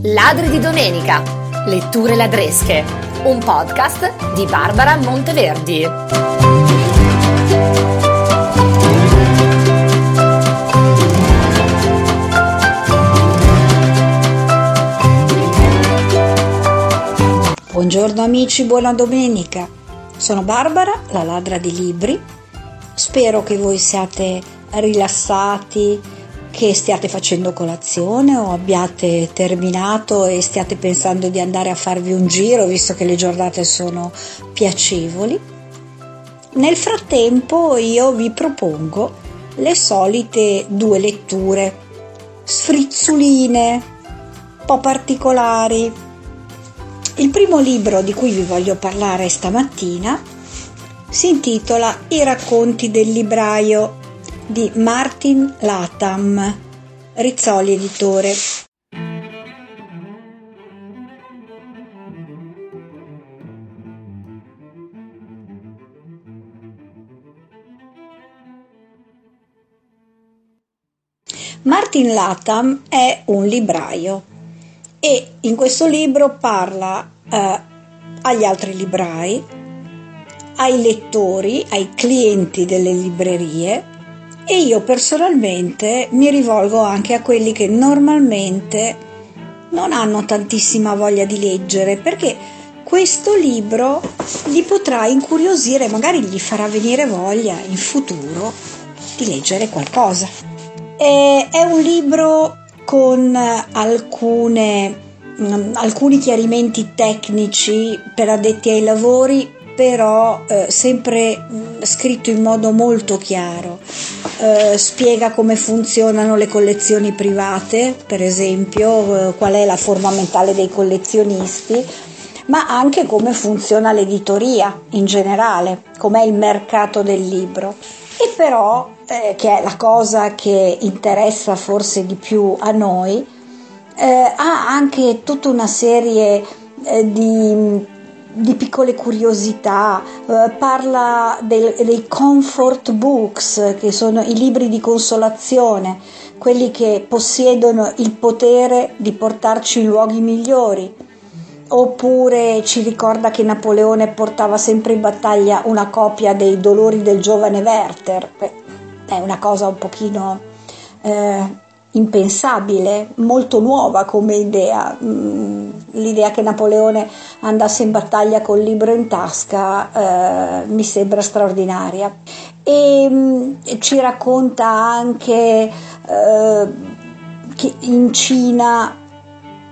Ladri di domenica. Letture ladresche. Un podcast di Barbara Monteverdi. Buongiorno amici, buona domenica. Sono Barbara, la ladra di libri. Spero che voi siate rilassati, che stiate facendo colazione o abbiate terminato e stiate pensando di andare a farvi un giro visto che le giornate sono piacevoli. Nel frattempo io vi propongo le solite due letture, sfrizzuline, un po' particolari. Il primo libro di cui vi voglio parlare stamattina si intitola I racconti del libraio di Martin Latham, Rizzoli Editore. Martin Latham è un libraio e in questo libro parla eh, agli altri librai, ai lettori, ai clienti delle librerie e io personalmente mi rivolgo anche a quelli che normalmente non hanno tantissima voglia di leggere perché questo libro li potrà incuriosire, magari gli farà venire voglia in futuro di leggere qualcosa. E è un libro con alcune, alcuni chiarimenti tecnici per addetti ai lavori però eh, sempre mh, scritto in modo molto chiaro. Eh, spiega come funzionano le collezioni private, per esempio, eh, qual è la forma mentale dei collezionisti, ma anche come funziona l'editoria in generale, com'è il mercato del libro. E però, eh, che è la cosa che interessa forse di più a noi, eh, ha anche tutta una serie eh, di di piccole curiosità, eh, parla del, dei comfort books, che sono i libri di consolazione, quelli che possiedono il potere di portarci in luoghi migliori. Oppure ci ricorda che Napoleone portava sempre in battaglia una copia dei dolori del giovane Werther. Beh, è una cosa un pochino eh, impensabile, molto nuova come idea. Mm, l'idea che Napoleone andasse in battaglia col libro in tasca eh, mi sembra straordinaria. E mm, ci racconta anche eh, che in Cina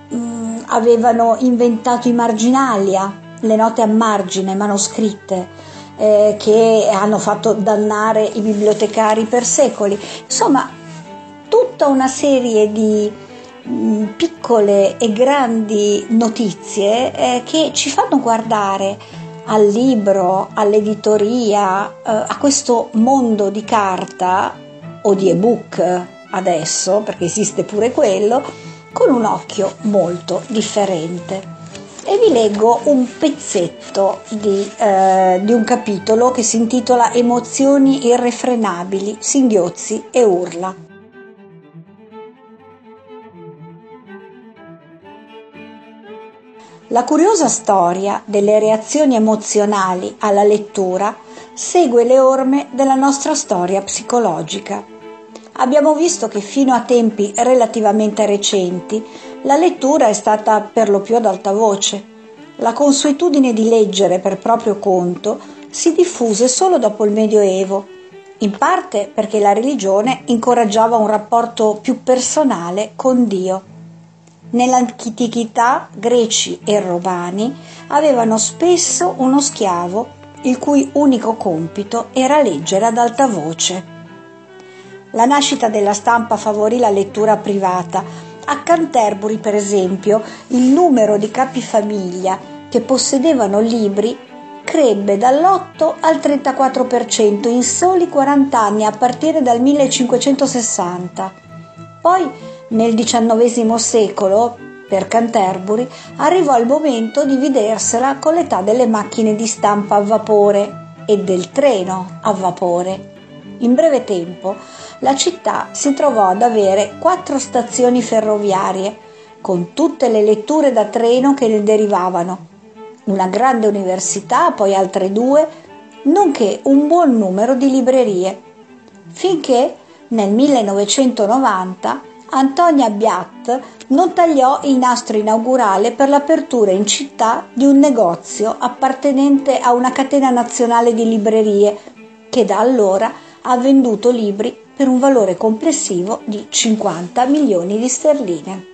mh, mm, avevano inventato i marginalia, le note a margine manoscritte. Eh, che hanno fatto dannare i bibliotecari per secoli. Insomma, tutta una serie di mm, piccole e grandi notizie eh, che ci fanno guardare al libro, all'editoria, eh, a questo mondo di carta o di ebook adesso, perché esiste pure quello, con un occhio molto differente. E vi leggo un pezzetto di, eh, di un capitolo che si intitola Emozioni irrefrenabili, singhiozzi e urla. La curiosa storia delle reazioni emozionali alla lettura segue le orme della nostra storia psicologica. Abbiamo visto che fino a tempi relativamente recenti La lettura è stata per lo più ad alta voce. La consuetudine di leggere per proprio conto si diffuse solo dopo il Medioevo, in parte perché la religione incoraggiava un rapporto più personale con Dio. Nell'antichità greci e romani avevano spesso uno schiavo il cui unico compito era leggere ad alta voce. La nascita della stampa favorì la lettura privata. A Canterbury, per esempio, il numero di capifamiglia che possedevano libri crebbe dall'8 al 34% in soli 40 anni a partire dal 1560. Poi, nel XIX secolo, per Canterbury, arrivò il momento di vedersela con l'età delle macchine di stampa a vapore e del treno a vapore. In breve tempo la città si trovò ad avere quattro stazioni ferroviarie, con tutte le letture da treno che ne derivavano, una grande università, poi altre due, nonché un buon numero di librerie, finché nel 1990 Antonia Biat non tagliò il nastro inaugurale per l'apertura in città di un negozio appartenente a una catena nazionale di librerie che da allora ha venduto libri per un valore complessivo di 50 milioni di sterline.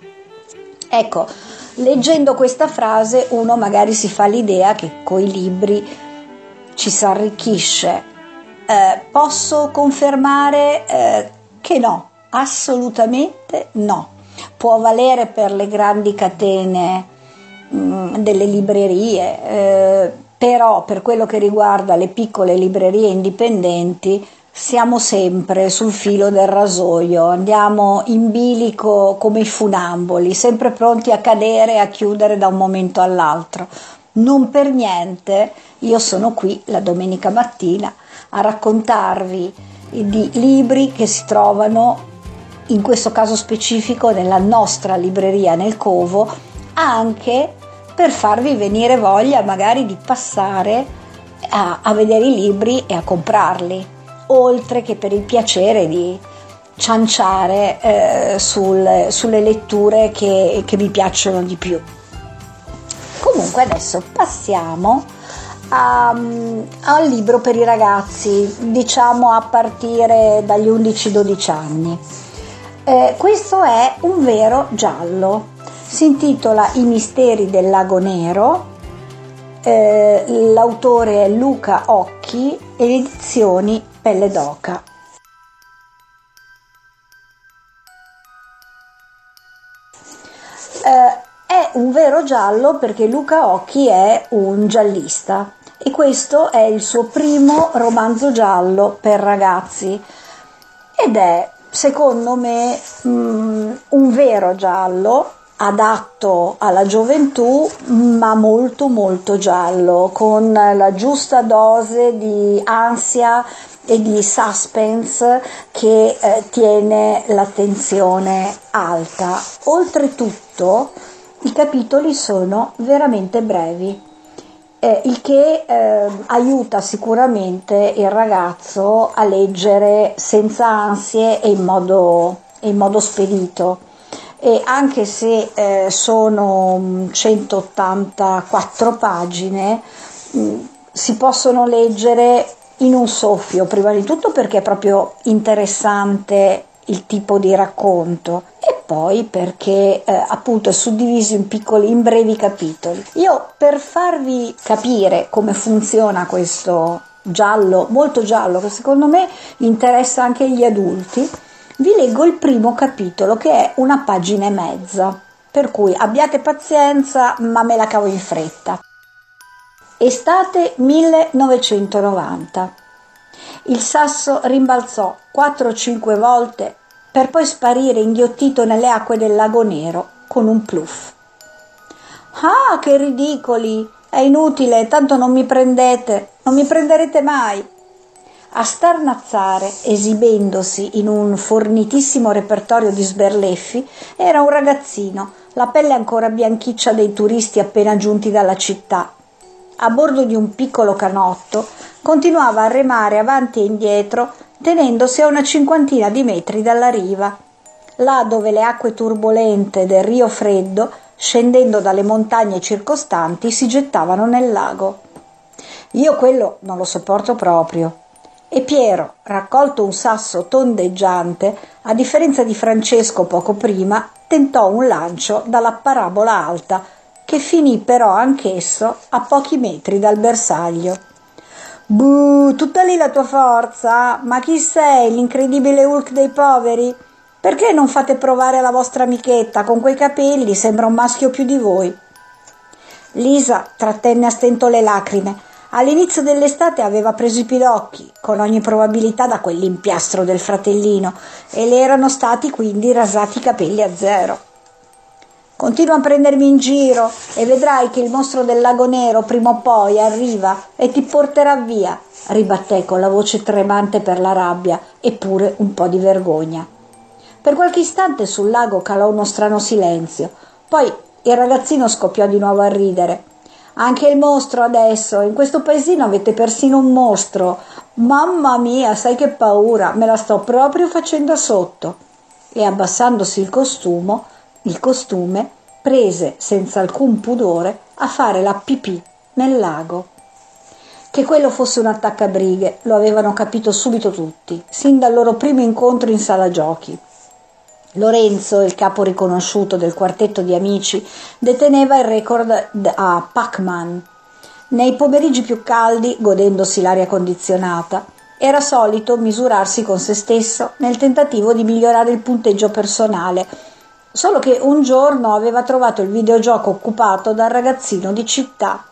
Ecco, leggendo questa frase uno magari si fa l'idea che coi libri ci si arricchisce. Eh, posso confermare eh, che no, Assolutamente no. Può valere per le grandi catene mh, mm, delle librerie, eh, però per quello che riguarda le piccole librerie indipendenti siamo sempre sul filo del rasoio, andiamo in bilico come i funamboli, sempre pronti a cadere e a chiudere da un momento all'altro. Non per niente io sono qui la domenica mattina a raccontarvi di libri che si trovano in questo caso specifico nella nostra libreria nel Covo, anche per farvi venire voglia magari di passare a, a vedere i libri e a comprarli, oltre che per il piacere di cianciare eh, sul, sulle letture che, che mi piacciono di più. Comunque adesso passiamo a, al libro per i ragazzi, diciamo a partire dagli 11-12 anni. Eh, questo è un vero giallo, si intitola I misteri del lago nero, eh, l'autore è Luca Occhi e le edizioni Pelle d'Oca. Eh, è un vero giallo perché Luca Occhi è un giallista e questo è il suo primo romanzo giallo per ragazzi ed è secondo me mh, mm, un vero giallo adatto alla gioventù ma molto molto giallo con la giusta dose di ansia e di suspense che eh, tiene l'attenzione alta. Oltretutto i capitoli sono veramente brevi eh, il che eh, aiuta sicuramente il ragazzo a leggere senza ansie e in modo, in modo spedito. E anche se eh, sono 184 pagine, mh, mm, si possono leggere in un soffio, prima di tutto perché è proprio interessante il tipo di racconto e poi perché eh, appunto è suddiviso in piccoli, in brevi capitoli. Io per farvi capire come funziona questo giallo, molto giallo, che secondo me interessa anche gli adulti, vi leggo il primo capitolo che è una pagina e mezza, per cui abbiate pazienza, ma me la cavo in fretta. Estate 1990. Il sasso rimbalzò 4-5 volte per poi sparire inghiottito nelle acque del lago nero con un pluff. Ah, che ridicoli! È inutile, tanto non mi prendete, non mi prenderete mai. A starnazzare, esibendosi in un fornitissimo repertorio di sberleffi, era un ragazzino, la pelle ancora bianchiccia dei turisti appena giunti dalla città. A bordo di un piccolo canotto, continuava a remare avanti e indietro tenendosi a una cinquantina di metri dalla riva. là dove le acque turbolente del Rio Freddo, scendendo dalle montagne circostanti, si gettavano nel lago. Io quello non lo sopporto proprio. E Piero, raccolto un sasso tondeggiante, a differenza di Francesco poco prima, tentò un lancio dalla parabola alta, che finì però anch'esso a pochi metri dal bersaglio. Buh, tutta lì la tua forza? Ma chi sei, l'incredibile Hulk dei poveri? Perché non fate provare alla vostra amichetta? Con quei capelli sembra un maschio più di voi. Lisa trattenne a stento le lacrime. All'inizio dell'estate aveva preso i pidocchi, con ogni probabilità da quell'impiastro del fratellino, e le erano stati quindi rasati i capelli a zero. Continua a prendermi in giro e vedrai che il mostro del lago nero prima o poi arriva e ti porterà via, ribatté con la voce tremante per la rabbia eppure un po' di vergogna. Per qualche istante sul lago calò uno strano silenzio, poi il ragazzino scoppiò di nuovo a ridere. Anche il mostro adesso. In questo paesino avete persino un mostro. Mamma mia, sai che paura, me la sto proprio facendo sotto. E abbassandosi il costume, il costume, prese senza alcun pudore a fare la pipì nel lago. Che quello fosse un attaccabrighe lo avevano capito subito tutti, sin dal loro primo incontro in sala giochi. Lorenzo, il capo riconosciuto del quartetto di amici, deteneva il record a Pac-Man. Nei pomeriggi più caldi, godendosi l'aria condizionata, era solito misurarsi con se stesso nel tentativo di migliorare il punteggio personale, solo che un giorno aveva trovato il videogioco occupato dal ragazzino di città.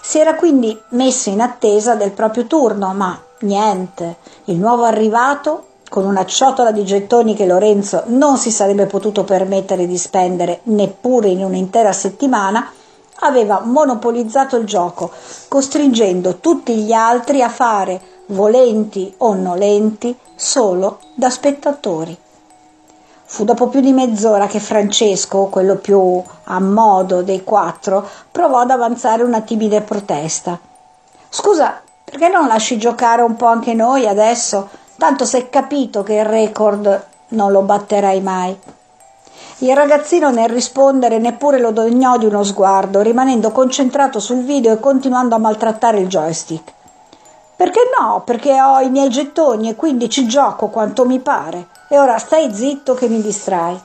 Si era quindi messo in attesa del proprio turno, ma niente. Il nuovo arrivato con una ciotola di gettoni che Lorenzo non si sarebbe potuto permettere di spendere neppure in un'intera settimana, aveva monopolizzato il gioco, costringendo tutti gli altri a fare, volenti o nolenti, solo da spettatori. Fu dopo più di mezz'ora che Francesco, quello più a modo dei quattro, provò ad avanzare una timida protesta. Scusa, perché non lasci giocare un po' anche noi adesso? tanto s'è capito che il record non lo batterai mai. Il ragazzino nel rispondere neppure lo degnò di uno sguardo, rimanendo concentrato sul video e continuando a maltrattare il joystick. Perché no? Perché ho i miei gettoni e quindi ci gioco quanto mi pare. E ora stai zitto che mi distrai.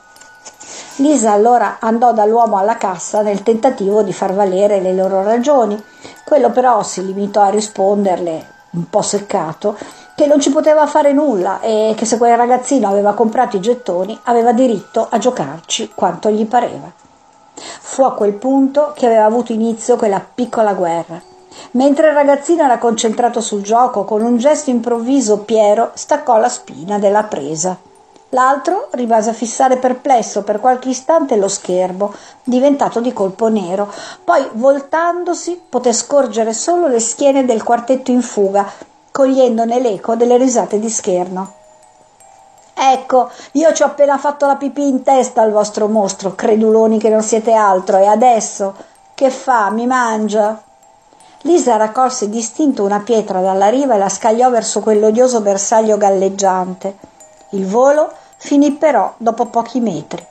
Lisa allora andò dall'uomo alla cassa nel tentativo di far valere le loro ragioni. Quello però si limitò a risponderle, un po' seccato, che non ci poteva fare nulla e che se quel ragazzino aveva comprato i gettoni aveva diritto a giocarci quanto gli pareva. Fu a quel punto che aveva avuto inizio quella piccola guerra. Mentre il ragazzino era concentrato sul gioco, con un gesto improvviso Piero staccò la spina della presa. L'altro rimase a fissare perplesso per qualche istante lo schermo, diventato di colpo nero. Poi, voltandosi, poté scorgere solo le schiene del quartetto in fuga, cogliendone l'eco delle risate di scherno. Ecco, io ci ho appena fatto la pipì in testa al vostro mostro, creduloni che non siete altro, e adesso che fa? Mi mangia? Lisa raccolse distinto una pietra dalla riva e la scagliò verso quell'odioso bersaglio galleggiante. Il volo finì però dopo pochi metri.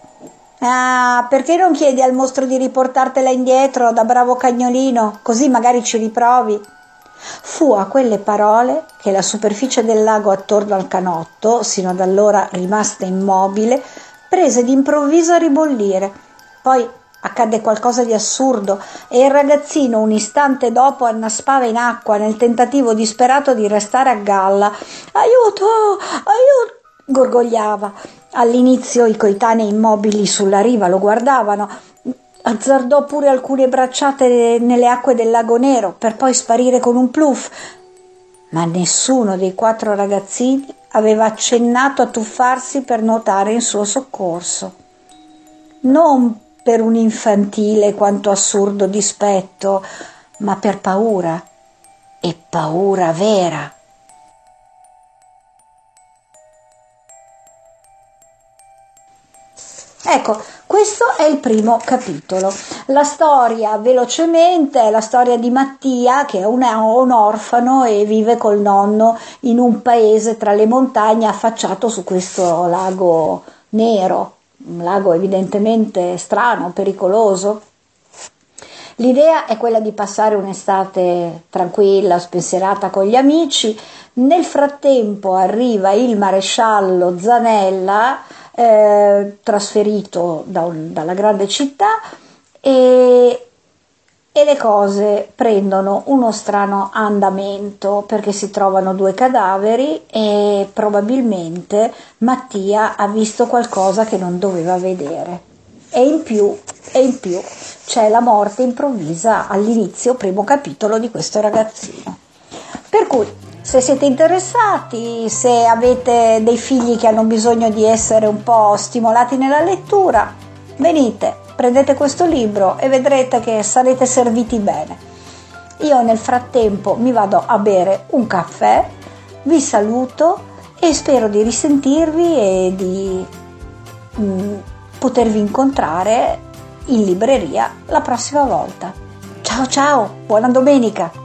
Ah, perché non chiedi al mostro di riportartela indietro da bravo cagnolino, così magari ci riprovi? Fu a quelle parole che la superficie del lago attorno al canotto, sino ad allora rimasta immobile, prese d'improvviso a ribollire. Poi accadde qualcosa di assurdo e il ragazzino un istante dopo annaspava in acqua nel tentativo disperato di restare a galla. Aiuto! Aiuto! Gorgogliava. All'inizio i coetanei immobili sulla riva lo guardavano, azzardò pure alcune bracciate nelle acque del lago nero per poi sparire con un pluff, ma nessuno dei quattro ragazzini aveva accennato a tuffarsi per nuotare in suo soccorso. Non per un infantile quanto assurdo dispetto, ma per paura, e paura vera. Ecco, questo è il primo capitolo. La storia, velocemente, è la storia di Mattia, che è un, un orfano e vive col nonno in un paese tra le montagne affacciato su questo lago nero, un lago evidentemente strano, pericoloso. L'idea è quella di passare un'estate tranquilla, spensierata con gli amici. Nel frattempo arriva il maresciallo Zanella, eh, trasferito da un, dalla grande città, e, e le cose prendono uno strano andamento perché si trovano due cadaveri e probabilmente Mattia ha visto qualcosa che non doveva vedere. E in più, e in più c'è la morte improvvisa all'inizio, primo capitolo di questo ragazzino. Per cui, se siete interessati, se avete dei figli che hanno bisogno di essere un po' stimolati nella lettura, venite, prendete questo libro e vedrete che sarete serviti bene. Io nel frattempo mi vado a bere un caffè, vi saluto e spero di risentirvi e di mm, potervi incontrare in libreria la prossima volta. Ciao ciao, buona domenica!